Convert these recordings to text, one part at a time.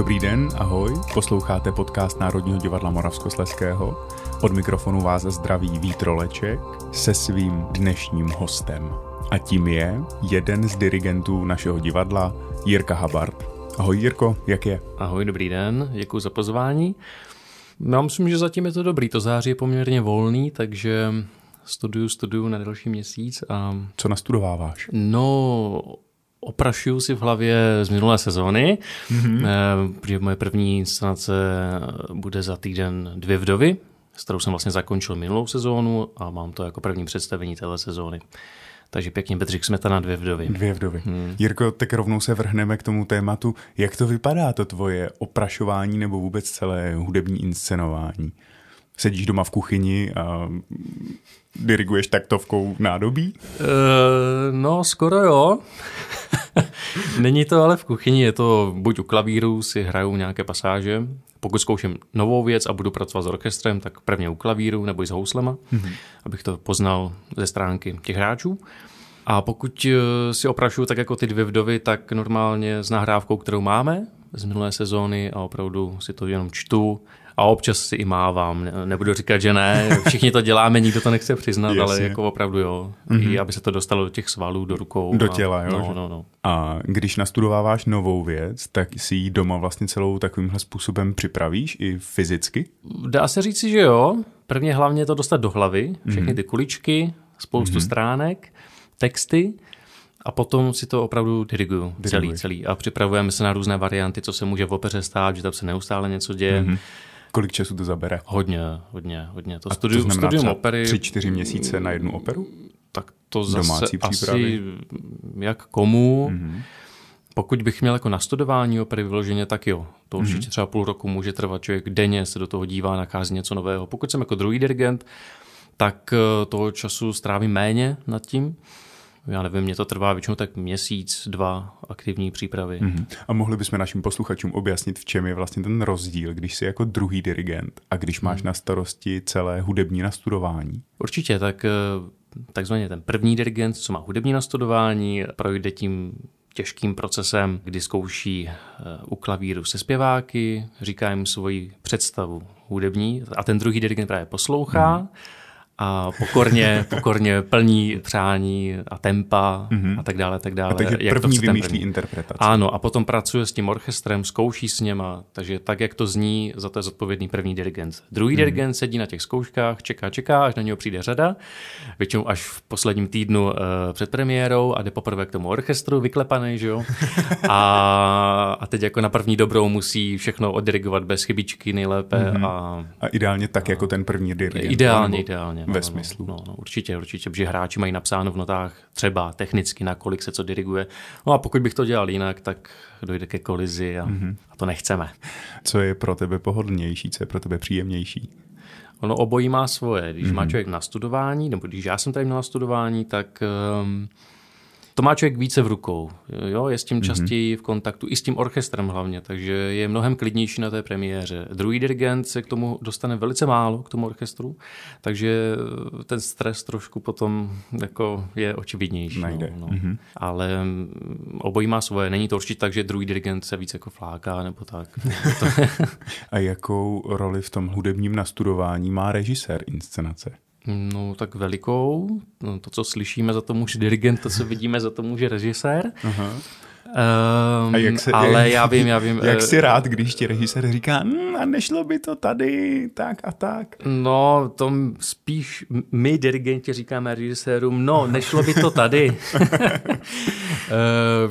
Dobrý den, ahoj, posloucháte podcast Národního divadla Moravskosleského. Od mikrofonu vás zdraví Vítroleček se svým dnešním hostem. A tím je jeden z dirigentů našeho divadla, Jirka Habart. Ahoj Jirko, jak je? Ahoj, dobrý den, děkuji za pozvání. Já myslím, že zatím je to dobrý, to září je poměrně volný, takže studuju, studuju na další měsíc. A... Co nastudováváš? No, oprašuju si v hlavě z minulé sezóny, mm-hmm. protože moje první inscenace bude za týden Dvě vdovy, s kterou jsem vlastně zakončil minulou sezónu a mám to jako první představení téhle sezóny. Takže pěkně Bedřich Smetana dvě vdovy. Dvě vdovy. Hmm. Jirko, tak rovnou se vrhneme k tomu tématu. Jak to vypadá, to tvoje oprašování nebo vůbec celé hudební inscenování? Sedíš doma v kuchyni a diriguješ taktovkou nádobí? Uh, no, skoro jo. Není to ale v kuchyni, je to buď u klavíru si hraju nějaké pasáže, pokud zkouším novou věc a budu pracovat s orchestrem, tak prvně u klavíru nebo i s houslema, mm-hmm. abych to poznal ze stránky těch hráčů. A pokud eh, si oprašuju tak jako ty dvě vdovy, tak normálně s nahrávkou, kterou máme z minulé sezóny a opravdu si to jenom čtu, a občas si i mávám. Nebudu říkat, že ne, všichni to děláme, nikdo to nechce přiznat, ale jako opravdu jo. Mm-hmm. I aby se to dostalo do těch svalů, do rukou. Do těla, jo. No, no, no. A když nastudováváš novou věc, tak si ji doma vlastně celou takovýmhle způsobem připravíš i fyzicky? Dá se říci, že jo. Prvně hlavně to dostat do hlavy, všechny mm-hmm. ty kuličky, spoustu mm-hmm. stránek, texty. A potom si to opravdu diriguju celý, celý. A připravujeme se na různé varianty, co se může v opeře stát, že tam se neustále něco děje. Mm-hmm. Kolik času to zabere? Hodně, hodně, hodně. To, A studium, to studium opery... Tři, čtyři měsíce na jednu operu? Tak to zase Domácí asi jak komu. Mm-hmm. Pokud bych měl jako nastudování opery vyloženě, tak jo. To určitě mm-hmm. třeba půl roku může trvat. Člověk denně se do toho dívá, nachází něco nového. Pokud jsem jako druhý dirigent, tak eh, toho času strávím méně nad tím já nevím, mě to trvá většinou tak měsíc, dva aktivní přípravy. Mm-hmm. A mohli bychom našim posluchačům objasnit, v čem je vlastně ten rozdíl, když jsi jako druhý dirigent a když máš mm. na starosti celé hudební nastudování? Určitě, tak eh, takzvaně ten první dirigent, co má hudební nastudování, projde tím těžkým procesem, kdy zkouší eh, u klavíru se zpěváky, říká jim svoji představu hudební a ten druhý dirigent právě poslouchá. Mm a pokorně, pokorně plní přání a tempa mm-hmm. a tak dále, tak dále. A takže jak první to vymýšlí první. interpretaci. Ano, a potom pracuje s tím orchestrem, zkouší s něma, takže tak, jak to zní, za to je zodpovědný první dirigent. Druhý mm-hmm. dirigent sedí na těch zkouškách, čeká, čeká, až na něho přijde řada, většinou až v posledním týdnu uh, před premiérou a jde poprvé k tomu orchestru, vyklepaný, že jo? A, a teď jako na první dobrou musí všechno oddirigovat bez chybičky nejlépe. Mm-hmm. A, a ideálně tak, a, jako ten první dirigent. Ideálně, ideálně ve no, smyslu. No, no, určitě, určitě, protože hráči mají napsáno v notách třeba technicky, na kolik se co diriguje. No a pokud bych to dělal jinak, tak dojde ke kolizi a, mm-hmm. a to nechceme. Co je pro tebe pohodlnější, co je pro tebe příjemnější? Ono obojí má svoje. Když mm-hmm. má člověk na studování, nebo když já jsem tady měl na studování, tak um, to má člověk více v rukou. Jo? Je s tím mhm. častěji v kontaktu, i s tím orchestrem hlavně, takže je mnohem klidnější na té premiéře. Druhý dirigent se k tomu dostane velice málo, k tomu orchestru, takže ten stres trošku potom jako je očividnější. Najde. No, no. Mm-hmm. Ale mm, obojí má svoje. Není to určitě tak, že druhý dirigent se víc jako fláká nebo tak. A jakou roli v tom hudebním nastudování má režisér inscenace? No tak velikou. No, to, co slyšíme, za to může dirigent, to, co vidíme, za to může režisér. Aha. Um, a jak se, ale já vím, já vím. Jak jsi rád, když ti režisér říká, hm, a nešlo by to tady, tak a tak? No, to spíš my dirigenti říkáme režisérům, no, nešlo by to tady. uh,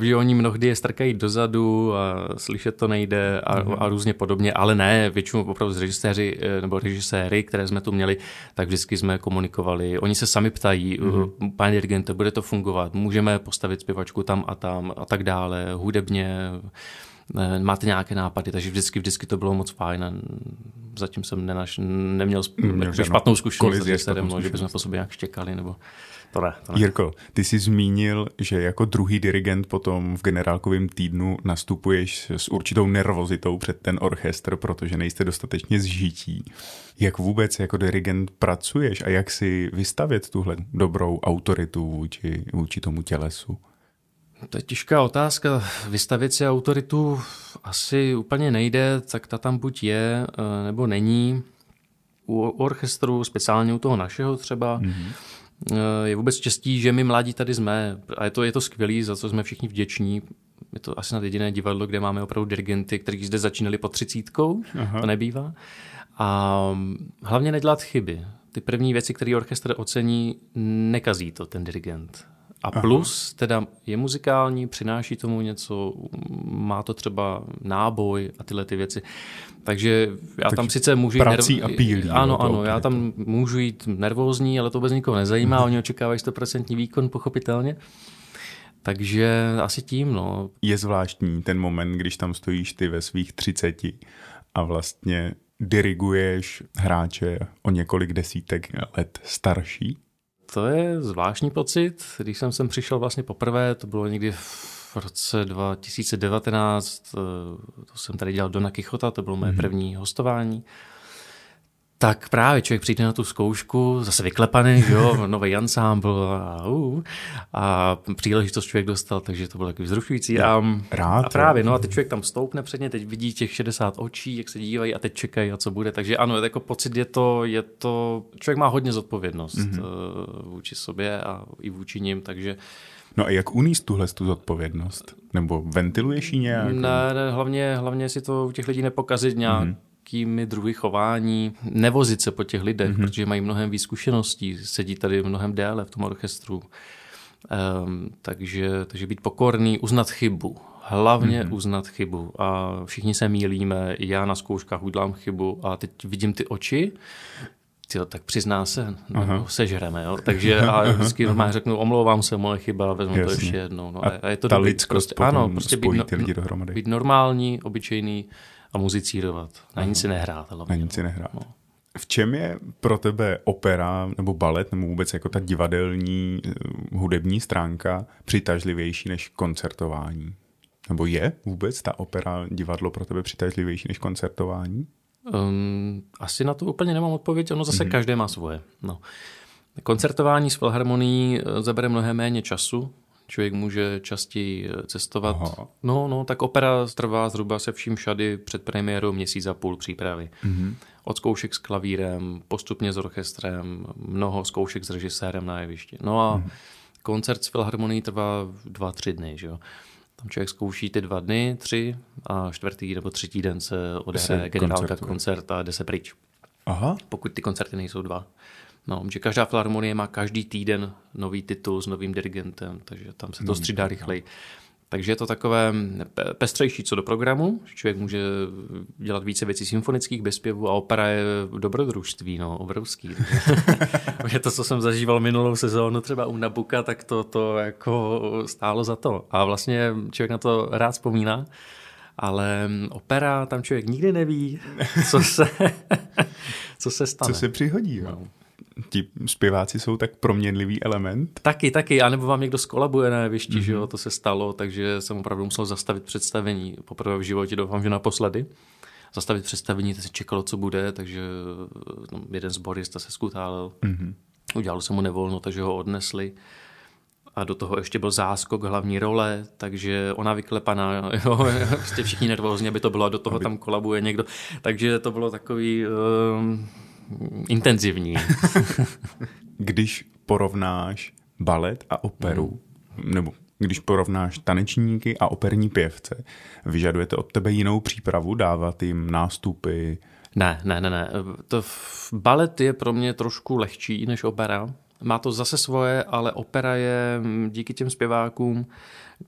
že oni mnohdy je strkají dozadu a slyšet to nejde a, mm. a různě podobně, ale ne, většinou opravdu s režiséři eh, nebo režiséry, které jsme tu měli, tak vždycky jsme komunikovali. Oni se sami ptají, mm. pane dirigente, bude to fungovat, můžeme postavit zpěvačku tam a tam a tak dále ale hudebně eh, máte nějaké nápady, takže vždycky, vždycky to bylo moc fajn a zatím jsem nenaš, neměl Měl špatnou zkušenost s že bychom po sobě nějak štěkali nebo to ne, to ne. Jirko, ty jsi zmínil, že jako druhý dirigent potom v generálkovém týdnu nastupuješ s určitou nervozitou před ten orchestr, protože nejste dostatečně zžití. Jak vůbec jako dirigent pracuješ a jak si vystavět tuhle dobrou autoritu vůči, vůči tomu tělesu? To je těžká otázka. Vystavit si autoritu asi úplně nejde, tak ta tam buď je, eh, nebo není. U orchestru, speciálně u toho našeho třeba, mm-hmm. je vůbec štěstí, že my mladí tady jsme. A je to, je to skvělé, za co jsme všichni vděční. Je to asi snad jediné divadlo, kde máme opravdu dirigenty, kteří zde začínali po třicítkou, Aha. to nebývá. A hlavně nedělat chyby. Ty první věci, které orchestr ocení, nekazí to ten dirigent. A Aha. plus teda je muzikální, přináší tomu něco, má to třeba náboj a tyhle ty věci. Takže já tak tam sice můžu jít... Prací nerv... a pílí. Ano, ano, já tam můžu jít nervózní, ale to bez nikoho nezajímá, hmm. oni očekávají 100% výkon, pochopitelně. Takže asi tím, no. Je zvláštní ten moment, když tam stojíš ty ve svých třiceti a vlastně diriguješ hráče o několik desítek let starší? To je zvláštní pocit. Když jsem sem přišel vlastně poprvé, to bylo někdy v roce 2019, eh, to jsem tady dělal Dona Kichota, to bylo moje mm-hmm. první hostování tak právě člověk přijde na tu zkoušku, zase vyklepaný, jo, nový ensemble a, uh, a příležitost člověk dostal, takže to bylo takový vzrušující. A, Rád, a právě, no a teď člověk tam stoupne předně, teď vidí těch 60 očí, jak se dívají a teď čekají, a co bude. Takže ano, jako pocit je to, je to, člověk má hodně zodpovědnost mm-hmm. vůči sobě a i vůči ním, takže No a jak uníst tuhle tu zodpovědnost? Nebo ventiluješ ji nějak? Ne, ne hlavně, hlavně si to u těch lidí nepokazit nějak. Mm-hmm nějakými druhy chování, nevozit se po těch lidech, mm-hmm. protože mají mnohem víc zkušeností, sedí tady mnohem déle v tom orchestru. Um, takže, takže být pokorný, uznat chybu. Hlavně mm-hmm. uznat chybu. A všichni se mílíme, já na zkouškách udělám chybu a teď vidím ty oči, tyjo, tak přizná se, no, sežereme. Jo? Takže a vždycky normálně řeknu, omlouvám se, moje chyba, vezmu Jasně. to ještě jednou. No, a, a je to ta lidskost prostě, ano, prostě být, no, lidi dohromady. být normální, obyčejný, a muzicírovat. Na nic si nehrát. Na nic si nehrát. No. V čem je pro tebe opera nebo balet nebo vůbec jako ta divadelní eh, hudební stránka přitažlivější než koncertování? Nebo je vůbec ta opera divadlo pro tebe přitažlivější než koncertování? Um, asi na to úplně nemám odpověď, ono zase mm-hmm. každé má svoje. No. Koncertování s filharmonií eh, zabere mnohem méně času, člověk může častěji eh, cestovat. Aha. No, no, tak opera trvá zhruba se vším všady před premiérou měsíc a půl přípravy. Mm-hmm. Od zkoušek s klavírem, postupně s orchestrem, mnoho zkoušek s režisérem na jevišti. No a mm-hmm. koncert s filharmonií trvá dva, tři dny, že jo. Tam člověk zkouší ty dva dny, tři a čtvrtý nebo třetí den se odehraje generálka koncert a jde se pryč. Aha. Pokud ty koncerty nejsou dva. No, že každá filharmonie má každý týden nový titul s novým dirigentem, takže tam se to střídá rychleji. Takže je to takové pestřejší co do programu, že člověk může dělat více věcí symfonických bez zpěvu a opera je dobrodružství, no, obrovský. je to, co jsem zažíval minulou sezónu třeba u Nabuka, tak to, to jako stálo za to. A vlastně člověk na to rád vzpomíná, ale opera, tam člověk nikdy neví, co se, co se stane. Co se přihodí, jo. No ti zpěváci jsou tak proměnlivý element? Taky, taky, anebo vám někdo skolabuje na jevišti, mm-hmm. že jo, to se stalo, takže jsem opravdu musel zastavit představení, poprvé v životě, doufám, že naposledy. Zastavit představení, to se čekalo, co bude, takže no, jeden zborista se skutálel. Mm-hmm. Udělalo se mu nevolno, takže ho odnesli a do toho ještě byl záskok hlavní role, takže ona vyklepaná, jo, prostě všichni nervózní, aby to bylo a do toho aby... tam kolabuje někdo. Takže to bylo takový... Uh, intenzivní. když porovnáš balet a operu, mm. nebo když porovnáš tanečníky a operní pěvce, vyžadujete od tebe jinou přípravu, dávat jim nástupy? Ne, ne, ne, ne. To balet je pro mě trošku lehčí než opera. Má to zase svoje, ale opera je díky těm zpěvákům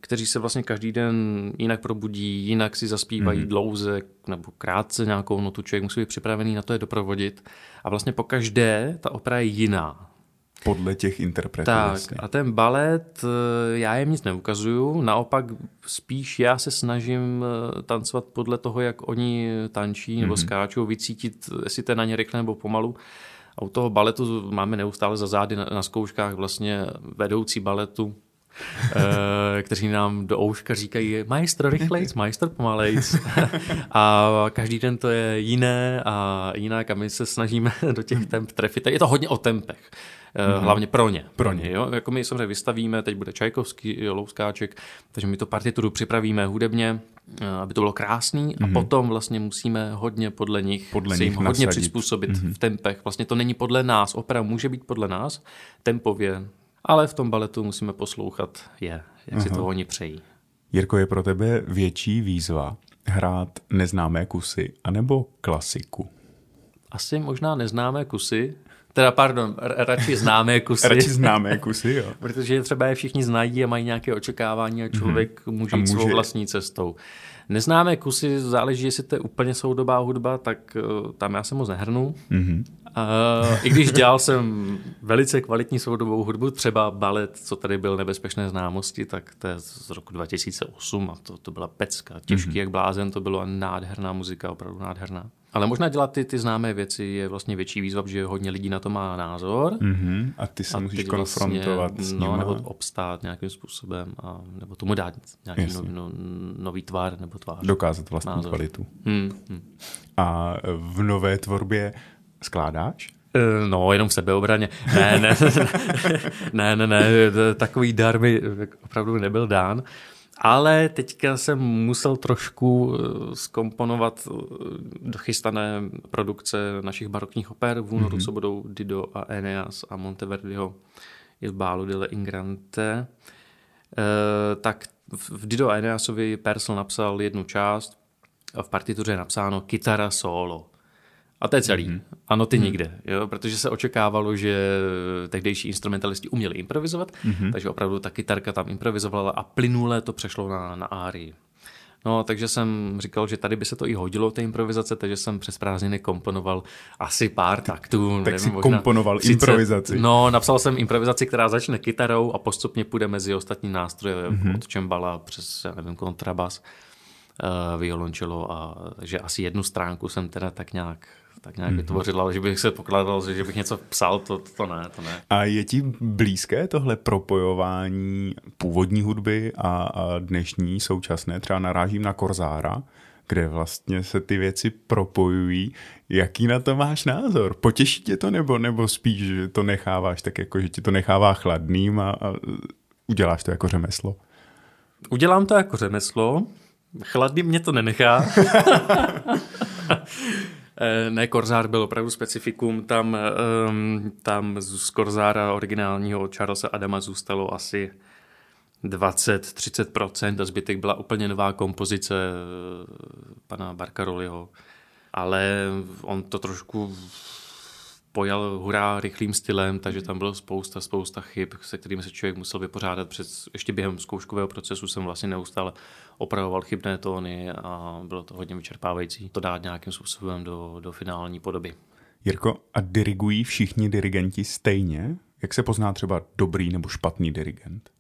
kteří se vlastně každý den jinak probudí, jinak si zaspívají mm. dlouze nebo krátce nějakou notu, člověk musí být připravený na to je doprovodit. A vlastně po každé ta opera je jiná. Podle těch interpretů. Tak vlastně. a ten balet, eh, já jim nic neukazuju, naopak spíš já se snažím eh, tancovat podle toho, jak oni tančí nebo mm-hmm. skáčou, vycítit, jestli to je na ně rychle nebo pomalu. A u toho baletu máme neustále za zády na, na zkouškách vlastně vedoucí baletu, kteří nám do ouška říkají majstr rychlejc, majstr pomalejc. a každý den to je jiné a jinak a my se snažíme do těch temp trefit. Je to hodně o tempech. Mm-hmm. Hlavně pro ně. Pro ně. Jo? Jako my samozřejmě vystavíme, teď bude Čajkovský, Louskáček, takže my to partituru připravíme hudebně, eh, aby to bylo krásný mm-hmm. a potom vlastně musíme hodně podle nich podle se nich jim hodně nasadit. přizpůsobit mm-hmm. v tempech. Vlastně to není podle nás, opera může být podle nás, tempově, ale v tom baletu musíme poslouchat je, jak Aha. si to oni přejí. Jirko, je pro tebe větší výzva hrát neznámé kusy anebo klasiku? Asi možná neznámé kusy, Teda pardon, radši známé kusy. radši známé kusy, jo. Protože třeba je všichni znají a mají nějaké očekávání a člověk mm-hmm. může jít může... svou vlastní cestou. Neznámé kusy, záleží, jestli to je úplně soudobá hudba, tak uh, tam já se moc nehrnu. Mm-hmm. Uh, I když dělal jsem velice kvalitní soudobou hudbu, třeba balet, co tady byl Nebezpečné známosti, tak to je z roku 2008 a to, to byla pecka. Těžký mm-hmm. jak blázen, to bylo nádherná muzika, opravdu nádherná. Ale možná dělat ty, ty známé věci je vlastně větší výzva, protože hodně lidí na to má názor. Mm-hmm. A ty se a musíš konfrontovat vlastně, s No, nebo obstát nějakým způsobem, a, nebo tomu dát nějaký no, no, nový tvar nebo tvář. Dokázat vlastní názor. kvalitu. Hmm, hmm. A v nové tvorbě skládáš? Eh, no, jenom v sebeobraně. Ne, ne, ne, ne, ne, ne, takový dar mi opravdu nebyl dán. Ale teďka jsem musel trošku eh, skomponovat eh, dochystané produkce našich barokních oper v únoru, mm-hmm. co budou Dido a Eneas a Monteverdiho Il Balu delle Ingrante. E, tak v Dido a Eneasovi Persl napsal jednu část a v partituře je napsáno kytara solo. A to je celý. Mm-hmm. A noty mm-hmm. nikde, jo? protože se očekávalo, že tehdejší instrumentalisti uměli improvizovat, mm-hmm. takže opravdu ta kytarka tam improvizovala a plynule to přešlo na, na árii. No, takže jsem říkal, že tady by se to i hodilo, té improvizace, takže jsem přes prázdniny komponoval asi pár taktů. Tak nevím, si komponoval 30, improvizaci. No, napsal jsem improvizaci, která začne kytarou a postupně půjde mezi ostatní nástroje, mm-hmm. od čembala přes, já nevím, kontrabas, uh, violončelo a že asi jednu stránku jsem teda tak nějak tak nějak mm-hmm. vytvořil, ale že bych se pokládal, že bych něco psal, to, to ne, to ne. A je ti blízké tohle propojování původní hudby a, a dnešní současné? Třeba narážím na Korzára, kde vlastně se ty věci propojují. Jaký na to máš názor? Potěší tě to nebo, nebo spíš, že to necháváš tak jako, že ti to nechává chladným a, a uděláš to jako řemeslo? Udělám to jako řemeslo, chladný mě to nenechá. Eh, ne, Korzár byl opravdu specifikum, tam, um, tam z Korzára originálního od Charlesa Adama zůstalo asi 20-30% a zbytek byla úplně nová kompozice eh, pana Barkaroliho. Ale on to trošku pojal hurá rychlým stylem, takže tam bylo spousta, spousta chyb, se kterými se člověk musel vypořádat. Před, ještě během zkouškového procesu jsem vlastně neustále opravoval chybné tóny a bylo to hodně vyčerpávající to dát nějakým způsobem do, do finální podoby. Jirko, a dirigují všichni dirigenti stejně? Jak se pozná třeba dobrý nebo špatný dirigent?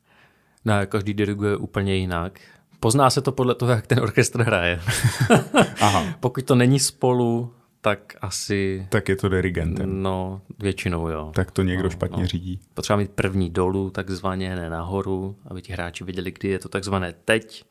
Ne, každý diriguje úplně jinak. Pozná se to podle toho, jak ten orchestr hraje. Aha. Pokud to není spolu, tak asi... Tak je to dirigentem. No, většinou jo. Tak to někdo no, špatně no. řídí. Potřeba mít první dolů, takzvaně ne nahoru, aby ti hráči věděli, kdy je to takzvané teď.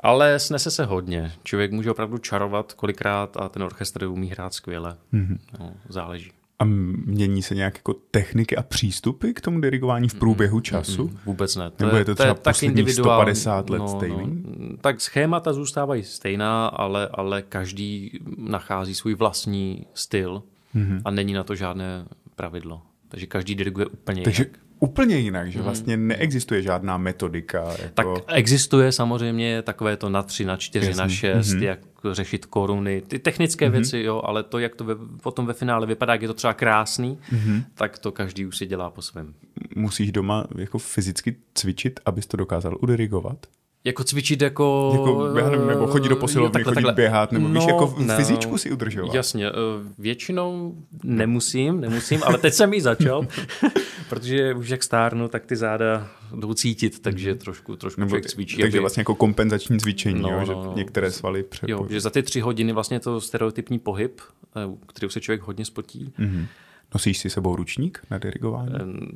Ale snese se hodně. Člověk může opravdu čarovat kolikrát a ten orchestr umí hrát skvěle. Mm-hmm. No, záleží. A mění se nějak jako techniky a přístupy k tomu dirigování v průběhu času? Mm, vůbec ne. To Nebo je to třeba to je tak individuální. 150 let no, stejný? No, tak schémata zůstávají stejná, ale, ale každý nachází svůj vlastní styl mm-hmm. a není na to žádné pravidlo. Takže každý diriguje úplně Takže jinak úplně jinak, že hmm. vlastně neexistuje žádná metodika. Jako... Tak existuje samozřejmě takové to na tři, na čtyři, Jasný. na šest, mm-hmm. jak řešit koruny, ty technické mm-hmm. věci, jo, ale to, jak to ve, potom ve finále vypadá, jak je to třeba krásný, mm-hmm. tak to každý už si dělá po svém. Musíš doma jako fyzicky cvičit, abys to dokázal udirigovat? Jako cvičit jako... jako já nevím, nebo chodit do posilovny, chodit takhle. běhat, nebo no, víš, jako no, fyzičku si udržovat. Jasně, eh, většinou nemusím, nemusím, ale teď jsem ji začal, protože už jak stárnu, tak ty záda jdou cítit, takže trošku, trošku nebo, člověk cvičí. Takže aby... vlastně jako kompenzační cvičení, no, jo, že no, některé svaly přepojí. Jo, že za ty tři hodiny vlastně to stereotypní pohyb, eh, který se člověk hodně spotí, mm-hmm Nosíš si sebou ručník na dirigování?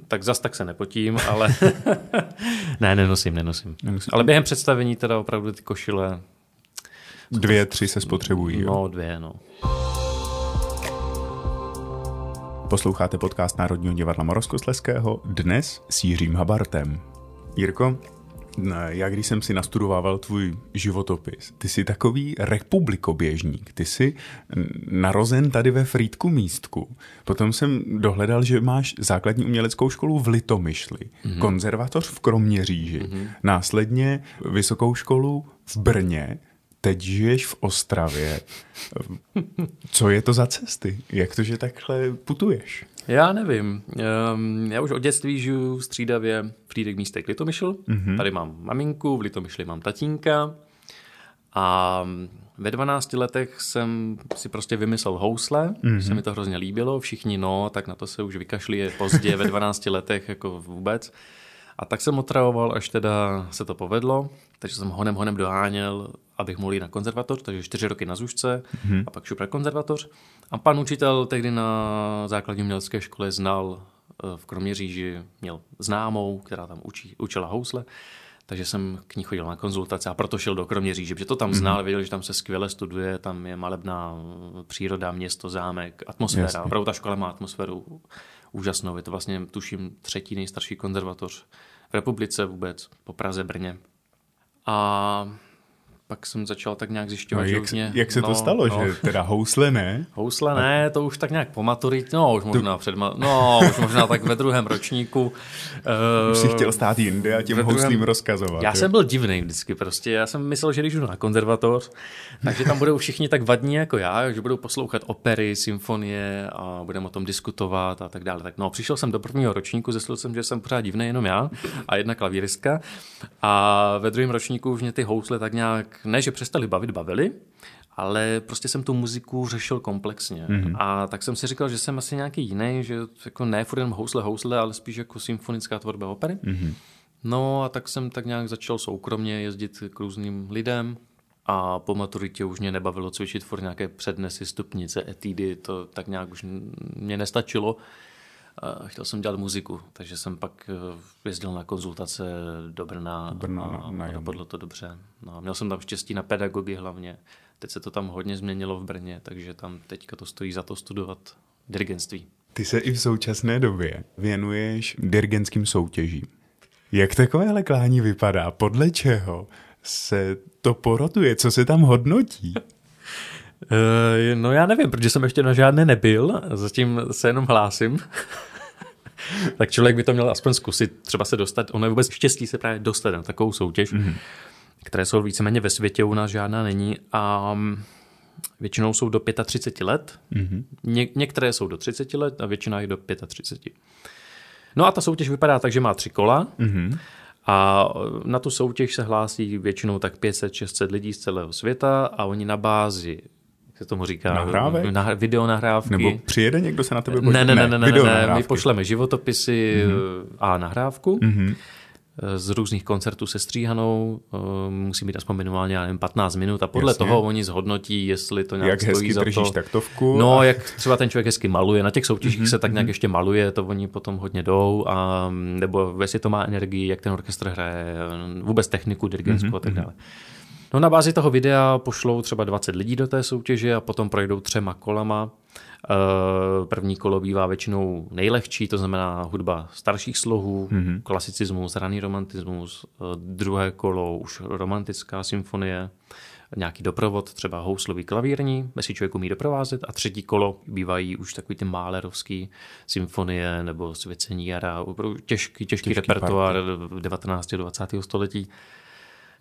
Tak zas tak se nepotím, ale ne, nenosím, nenosím, nenosím. Ale během představení teda opravdu ty košile... Dvě, tři se spotřebují. No, jo? dvě, no. Posloucháte podcast Národního divadla Moravskosleského dnes s Jiřím Habartem. Jirko, já když jsem si nastudovával tvůj životopis, ty jsi takový republikoběžník, ty jsi narozen tady ve Frýdku místku. Potom jsem dohledal, že máš základní uměleckou školu v Litomyšli, mm-hmm. konzervatoř v Kroměříži, mm-hmm. následně vysokou školu v Brně, teď žiješ v Ostravě. Co je to za cesty? Jak to, že takhle putuješ? Já nevím. Ehm, já už od dětství žiju střídavě v Lídek místek Litomyšl. Mm-hmm. Tady mám maminku, v Litomyšli mám tatínka. A ve 12 letech jsem si prostě vymyslel housle, mm-hmm. se mi to hrozně líbilo, všichni no, tak na to se už vykašli je pozdě ve 12 letech jako vůbec. A tak jsem otravoval, až teda se to povedlo, takže jsem honem honem doháněl, abych mohl jít na konzervatoř, takže čtyři roky na Zušce mm-hmm. a pak šup na konzervatoř. A pan učitel tehdy na základní umělecké škole znal eh, v Kroměříži, měl známou, která tam učí, učila housle, takže jsem k ní chodil na konzultace a proto šel do Kroměříže, protože to tam znal, mm-hmm. věděl, že tam se skvěle studuje, tam je malebná příroda, město, zámek, atmosféra. Jasně. Opravdu ta škola má atmosféru úžasnou. Je to vlastně, tuším, třetí nejstarší konzervatoř v republice vůbec, po Praze, Brně. A pak jsem začal tak nějak zjišťovat, no, jak, že mě, jak se no, to stalo, no, že teda housle ne? Housle ne, to už tak nějak po maturitě, no už možná, před, no, už možná tak ve druhém ročníku. Už si chtěl stát jinde a těm druhém, houslím rozkazovat. Já jo? jsem byl divný vždycky prostě, já jsem myslel, že když jdu na konzervatoř, takže tam budou všichni tak vadní jako já, že budou poslouchat opery, symfonie a budeme o tom diskutovat a tak dále. Tak no, přišel jsem do prvního ročníku, zjistil jsem, že jsem pořád divný jenom já a jedna klavíristka a ve druhém ročníku už mě ty housle tak nějak ne, že přestali bavit, bavili, ale prostě jsem tu muziku řešil komplexně. Mm-hmm. A tak jsem si říkal, že jsem asi nějaký jiný, že jako ne furt jenom housle, housle, ale spíš jako symfonická tvorba opery. Mm-hmm. No a tak jsem tak nějak začal soukromně jezdit k různým lidem a po maturitě už mě nebavilo cvičit furt nějaké přednesy, stupnice, etídy, to tak nějak už mě nestačilo chtěl jsem dělat muziku, takže jsem pak eh, jezdil na konzultace do Brna, Brna a, na, a dopadlo to dobře. No, měl jsem tam štěstí na pedagogy hlavně. Teď se to tam hodně změnilo v Brně, takže tam teďka to stojí za to studovat dirigentství. Ty se i v současné době věnuješ dirigentským soutěžím. Jak takovéhle klání vypadá? Podle čeho se to porotuje? Co se tam hodnotí? Uh, no já nevím, protože jsem ještě na žádné nebyl, zatím se jenom hlásím. tak člověk by to měl aspoň zkusit, třeba se dostat, ono je vůbec štěstí se právě dostat na takovou soutěž, mm-hmm. které jsou víceméně ve světě, u nás žádná není a mm, většinou jsou do 35 let, mm-hmm. Ně- některé jsou do 30 let a většina je do 35. No a ta soutěž vypadá tak, že má tři kola, mm-hmm. A na tu soutěž se hlásí většinou tak 500-600 lidí z celého světa a oni na bázi se tomu říká? Nahrávek? Na, video nahrávky. Nebo přijede někdo se na tebe Ne, ne, ne, ne, ne, ne, ne. my pošleme životopisy mm-hmm. a nahrávku. Mm-hmm z různých koncertů se stříhanou, eh, musí být aspoň minimálně nevím, 15 minut a podle Jasně. toho oni zhodnotí, jestli to nějak jak stojí hezky za to. taktovku. No, a... jak třeba ten člověk hezky maluje, na těch soutěžích mm-hmm. se tak nějak mhm. ještě maluje, to oni potom hodně jdou, a, nebo jestli to má energii, jak ten orchestr hraje, vůbec techniku, dirigentskou mm-hmm. a tak mhm. dále. No na bázi toho videa pošlou třeba 20 lidí do té soutěže a potom projdou třema kolama. Eh, první kolo bývá většinou nejlehčí, to znamená hudba starších slohů, mm-hmm. klasicismus, raný romantismus. Eh, druhé kolo už romantická symfonie, nějaký doprovod, třeba houslový klavírní, jestli člověk umí doprovázet. A třetí kolo bývají už takový ty málerovský symfonie nebo svěcení jara, těžký, těžký, těžký repertoár 19. a 20. století.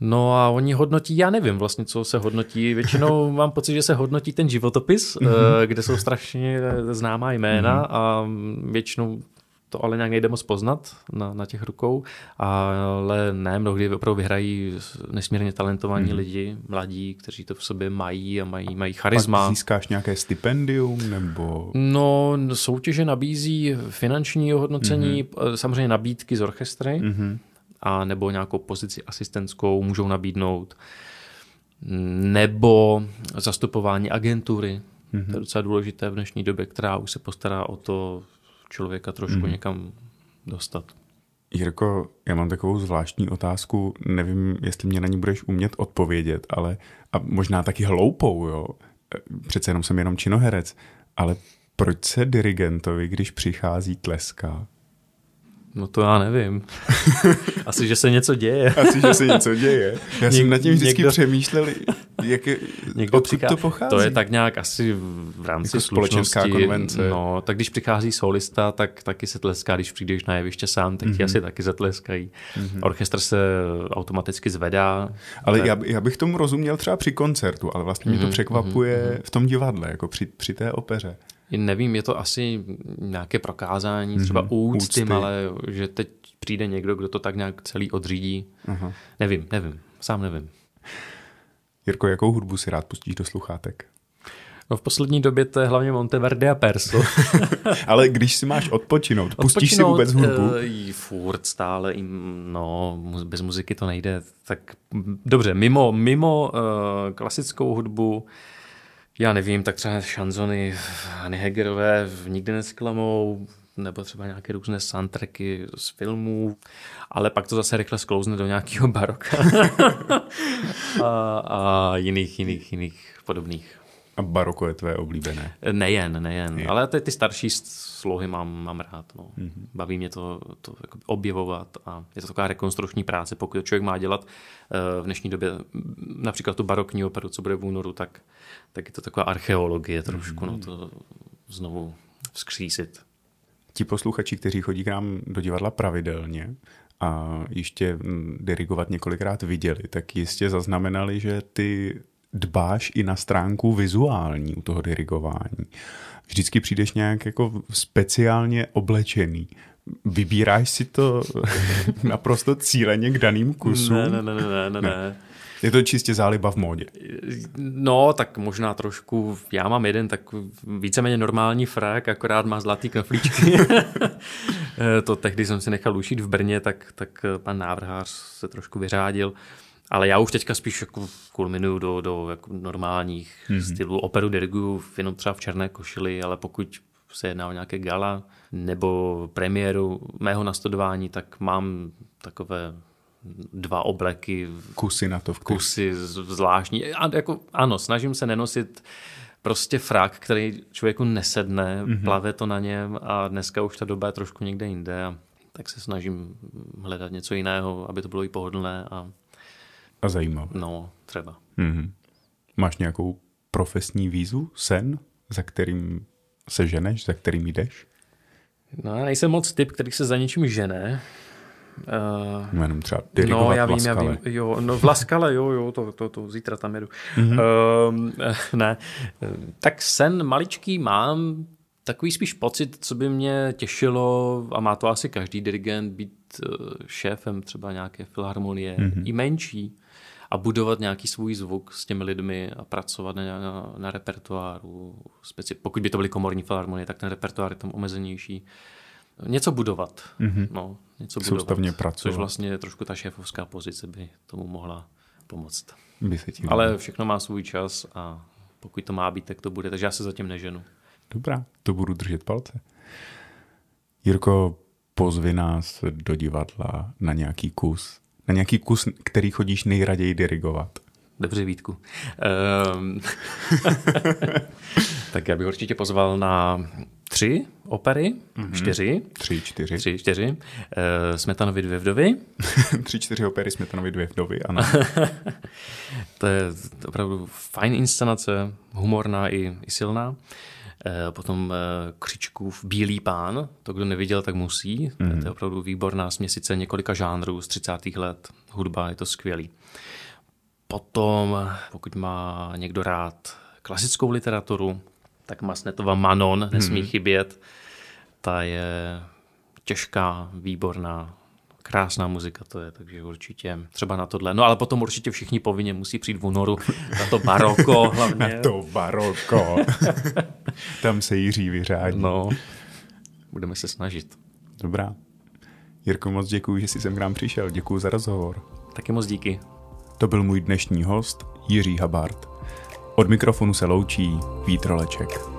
No a oni hodnotí, já nevím vlastně, co se hodnotí. Většinou mám pocit, že se hodnotí ten životopis, mm-hmm. kde jsou strašně známá jména mm-hmm. a většinou to ale nějak nejde moc poznat na, na těch rukou, ale ne, mnohdy opravdu vyhrají nesmírně talentovaní mm. lidi, mladí, kteří to v sobě mají a mají, mají charisma. Pak získáš nějaké stipendium nebo? No, soutěže nabízí finanční ohodnocení, mm-hmm. samozřejmě nabídky z orchestry, mm-hmm a nebo nějakou pozici asistentskou můžou nabídnout, nebo zastupování agentury Mm-hmm. To je docela důležité v dnešní době, která už se postará o to člověka trošku mm-hmm. někam dostat. Jirko, já mám takovou zvláštní otázku, nevím, jestli mě na ní budeš umět odpovědět, ale a možná taky hloupou, jo. Přece jenom jsem jenom činoherec, ale proč se dirigentovi, když přichází, tleská? No to já nevím. Asi, že se něco děje. Asi, že se něco děje. Já Něk, jsem nad tím vždycky někdo, přemýšlel, jak je, někdo přichá, to pochází. To je tak nějak asi v rámci jako společenská konvence. No, tak když přichází solista, tak taky se tleská, když přijdeš na jeviště sám, tak mm-hmm. ti mhm. asi taky zatleskají. Mm-hmm. Orchestr se automaticky zvedá. Ale tak... já, já bych tomu rozuměl třeba při koncertu, ale vlastně mm-hmm. mě to mhm, překvapuje mm-hmm. v tom divadle, jako při, při té opeře. Nevím, je to asi nějaké prokázání, třeba mm-hmm. úcty, úcty, ale že teď přijde někdo, kdo to tak nějak celý odřídí. Uh-huh. Nevím, nevím, sám nevím. Jirko, jakou hudbu si rád pustíš do sluchátek? No v poslední době to je hlavně Monteverde a Perso. Ale když si máš odpočinout, pustíš odpočinout, si vůbec hudbu? Uh, furt stále, no bez muziky to nejde. Tak dobře, mimo, mimo uh, klasickou hudbu já nevím, tak třeba šanzony Anny Hegerové nikdy nesklamou, nebo třeba nějaké různé soundtracky z filmů, ale pak to zase rychle sklouzne do nějakého baroka a, a jiných, jiných, jiných podobných. A baroko je tvé oblíbené? Nejen, nejen, je. ale ty, ty starší slohy mám, mám rád. No. Mm-hmm. Baví mě to, to jako objevovat a je to taková rekonstrukční práce. Pokud člověk má dělat eh, v dnešní době například tu barokní operu, co bude v únoru, tak, tak je to taková archeologie trošku, mm-hmm. no, to znovu vzkřísit. Ti posluchači, kteří chodí k nám do divadla pravidelně a ještě dirigovat několikrát viděli, tak jistě zaznamenali, že ty dbáš i na stránku vizuální u toho dirigování. Vždycky přijdeš nějak jako speciálně oblečený. Vybíráš si to naprosto cíleně k daným kusům? Ne, ne, ne, ne, ne. ne. Je to čistě záliba v módě. No, tak možná trošku. Já mám jeden tak víceméně normální frak, akorát má zlatý knoflíčky. to tehdy jsem si nechal ušít v Brně, tak, tak pan návrhář se trošku vyřádil. Ale já už teďka spíš jako kulminuju do, do jako normálních mm-hmm. stylů. Operu diriguju jenom třeba v černé košili, ale pokud se jedná o nějaké gala nebo premiéru mého nastudování, tak mám takové dva obleky. Kusy na to. V kusy zvláštní. A jako, ano, snažím se nenosit prostě frak, který člověku nesedne, mm-hmm. plave to na něm a dneska už ta doba je trošku někde jinde a tak se snažím hledat něco jiného, aby to bylo i pohodlné a a zajímavé. No, třeba. Mm-hmm. Máš nějakou profesní vízu, sen, za kterým se ženeš, za kterým jdeš? No, já nejsem moc typ, který se za něčím žene. Uh, jenom třeba dirigovat No, já vím, Laskale. já vím. Jo, no, v Laskale, jo, jo, to, to, to zítra tam jedu. Mm-hmm. Uh, ne, tak sen maličký mám, takový spíš pocit, co by mě těšilo, a má to asi každý dirigent, být eh, šéfem třeba nějaké filharmonie, mm-hmm. i menší, a budovat nějaký svůj zvuk s těmi lidmi a pracovat na, na, na repertoáru. Speci- pokud by to byly komorní filharmonie, tak ten repertoár je tam omezenější. Něco budovat. Mm-hmm. No, něco Soustavně budovat. pracovat. Což vlastně trošku ta šéfovská pozice by tomu mohla pomoct. By se tím Ale všechno má svůj čas a pokud to má být, tak to bude. Takže já se zatím neženu. Dobrá, to budu držet palce. Jirko, pozvi nás do divadla na nějaký kus na nějaký kus, který chodíš nejraději dirigovat? Dobře, Vítku. Um, tak já bych určitě pozval na tři opery, mm-hmm. čtyři. Tři, čtyři. Tři, čtyři. Uh, Smetanovi dvě vdovy. tři, čtyři opery Smetanovi dvě vdovy, ano. to je opravdu fajn inscenace, humorná i, i silná. Eh, potom eh, Křičkův Bílý pán, to kdo neviděl, tak musí. Mm. To je mhm. opravdu výborná směsice několika žánrů z 30. let. Hudba je to skvělý. Potom, pokud má někdo rád klasickou literaturu, tak Masnetova Manon nesmí mm. chybět. Ta je těžká, výborná, krásná muzika to je, takže určitě třeba na tohle. No ale potom určitě všichni povinně musí přijít v únoru na to baroko hlavně. na to baroko. Tam se Jiří vyřádí. No, budeme se snažit. Dobrá. Jirko, moc děkuji, že jsi sem k nám přišel. Děkuji za rozhovor. Taky moc díky. To byl můj dnešní host Jiří Habart. Od mikrofonu se loučí Vítroleček.